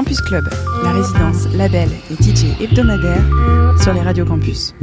Campus Club, la résidence, label et DJ hebdomadaire sur les radios campus.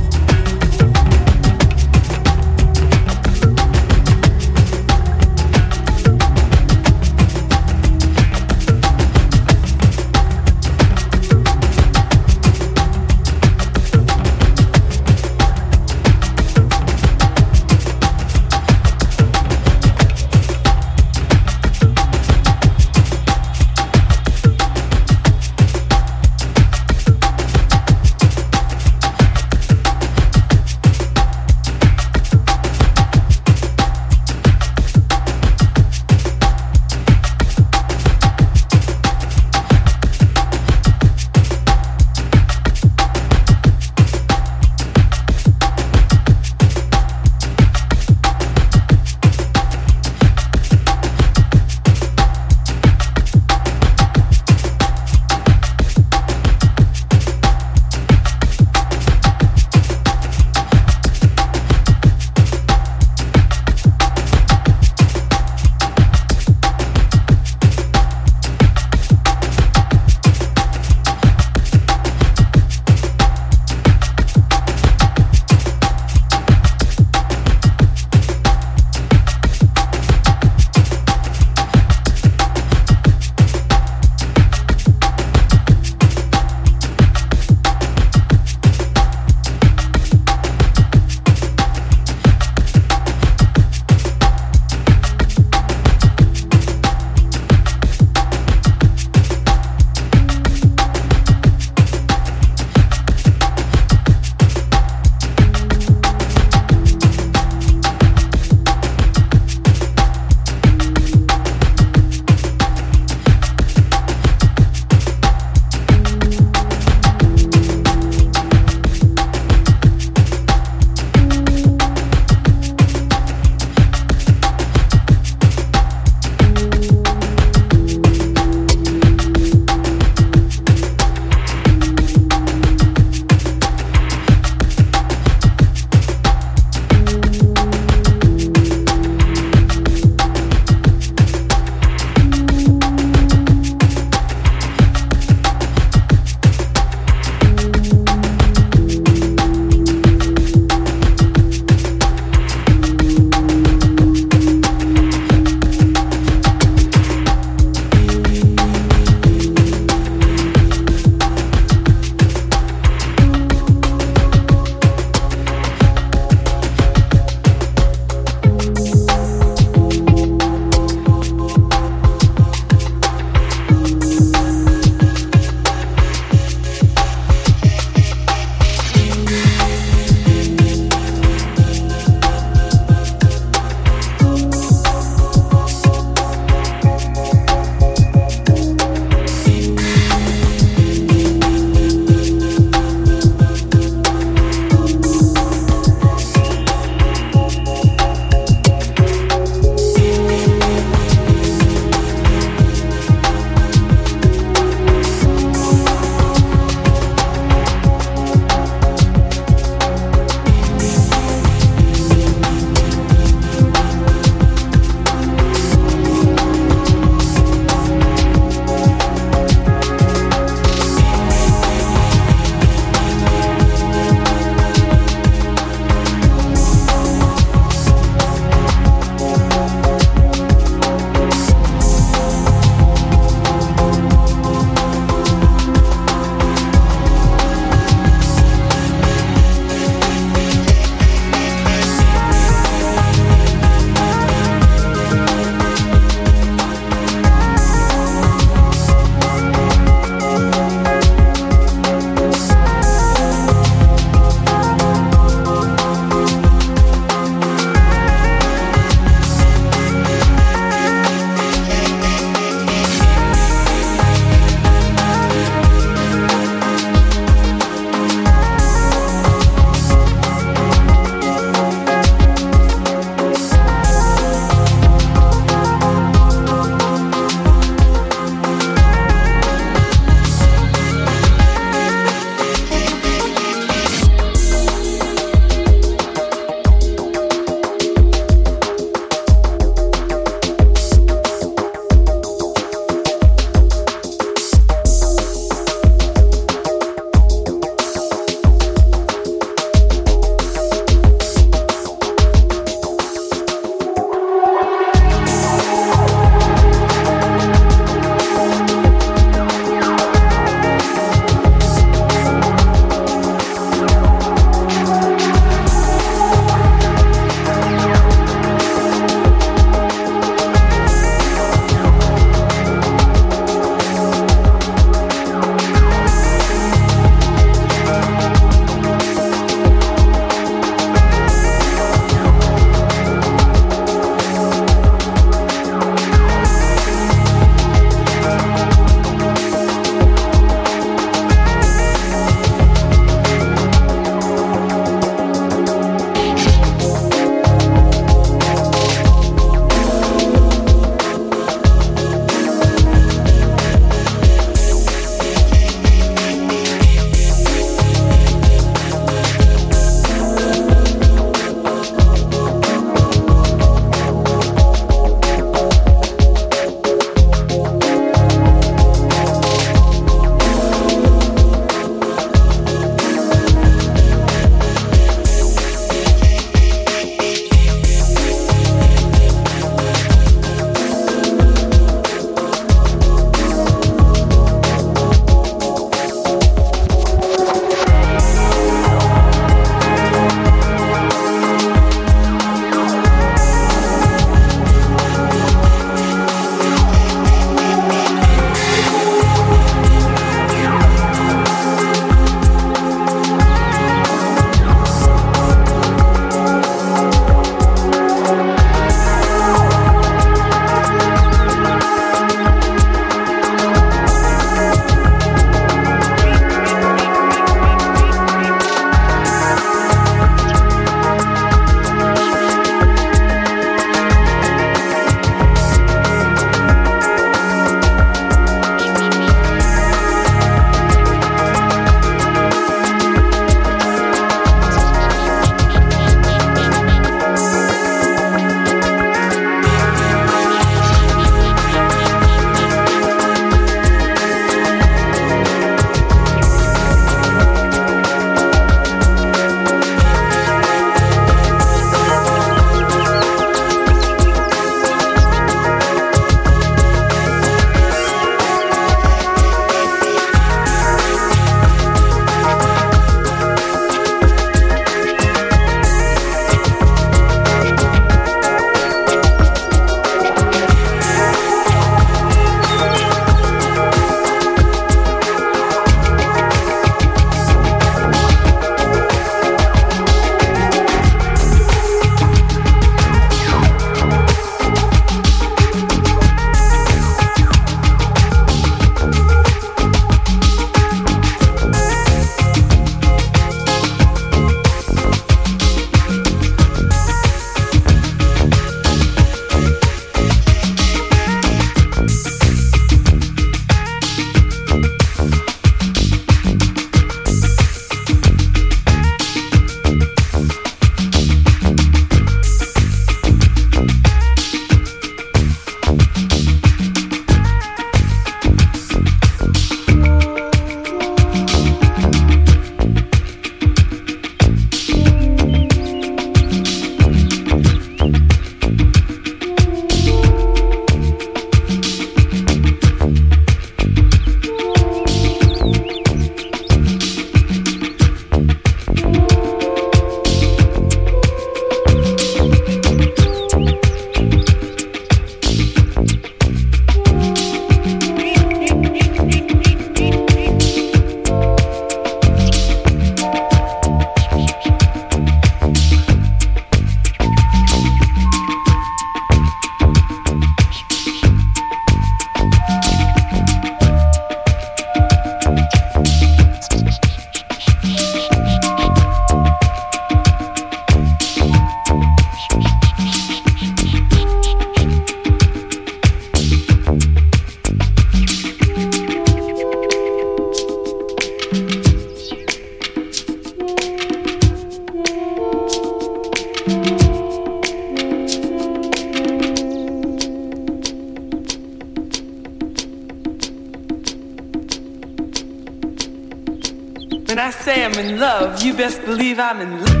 Love, you best believe I'm in love.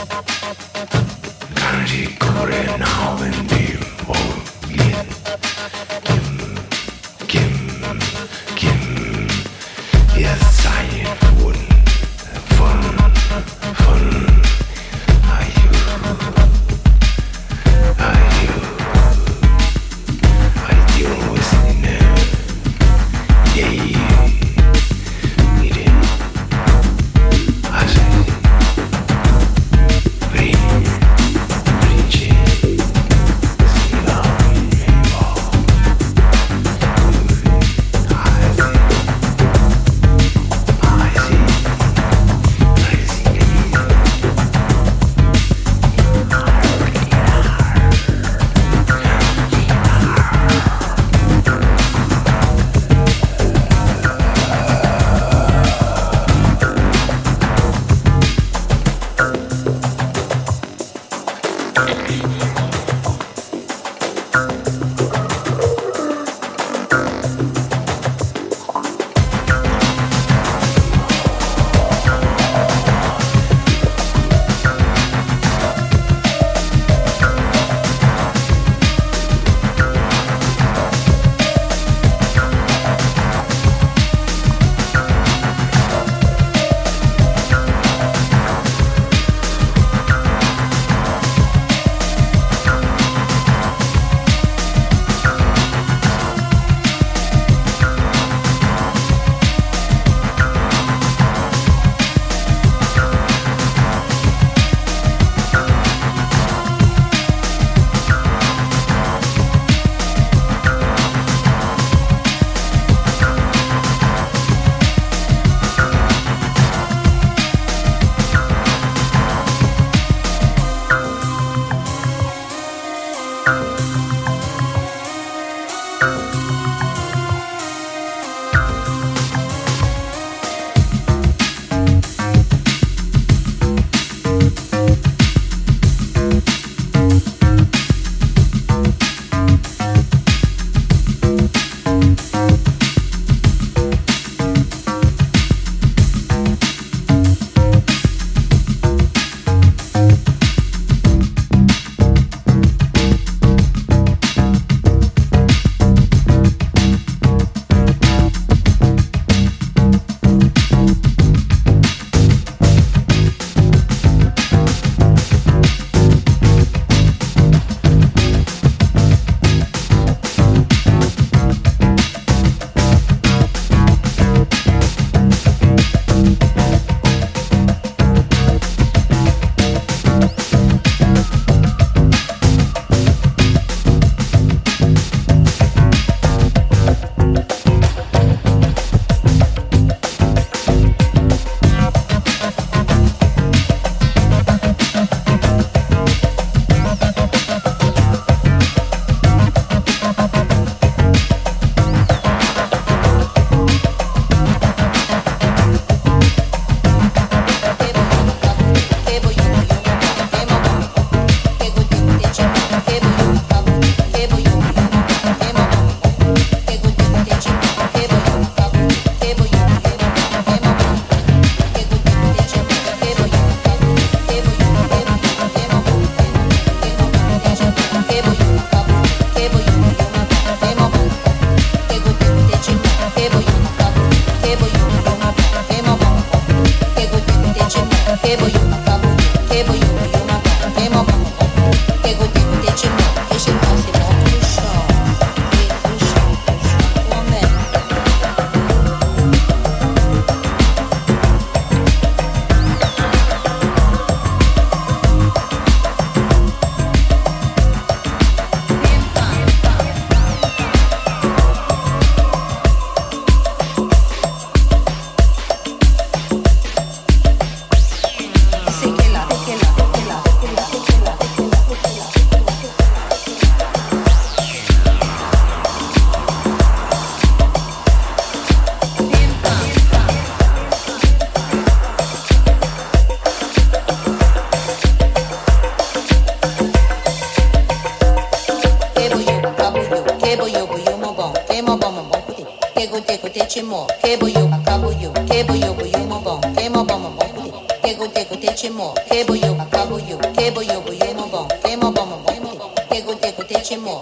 Bon, que go te go te te mo,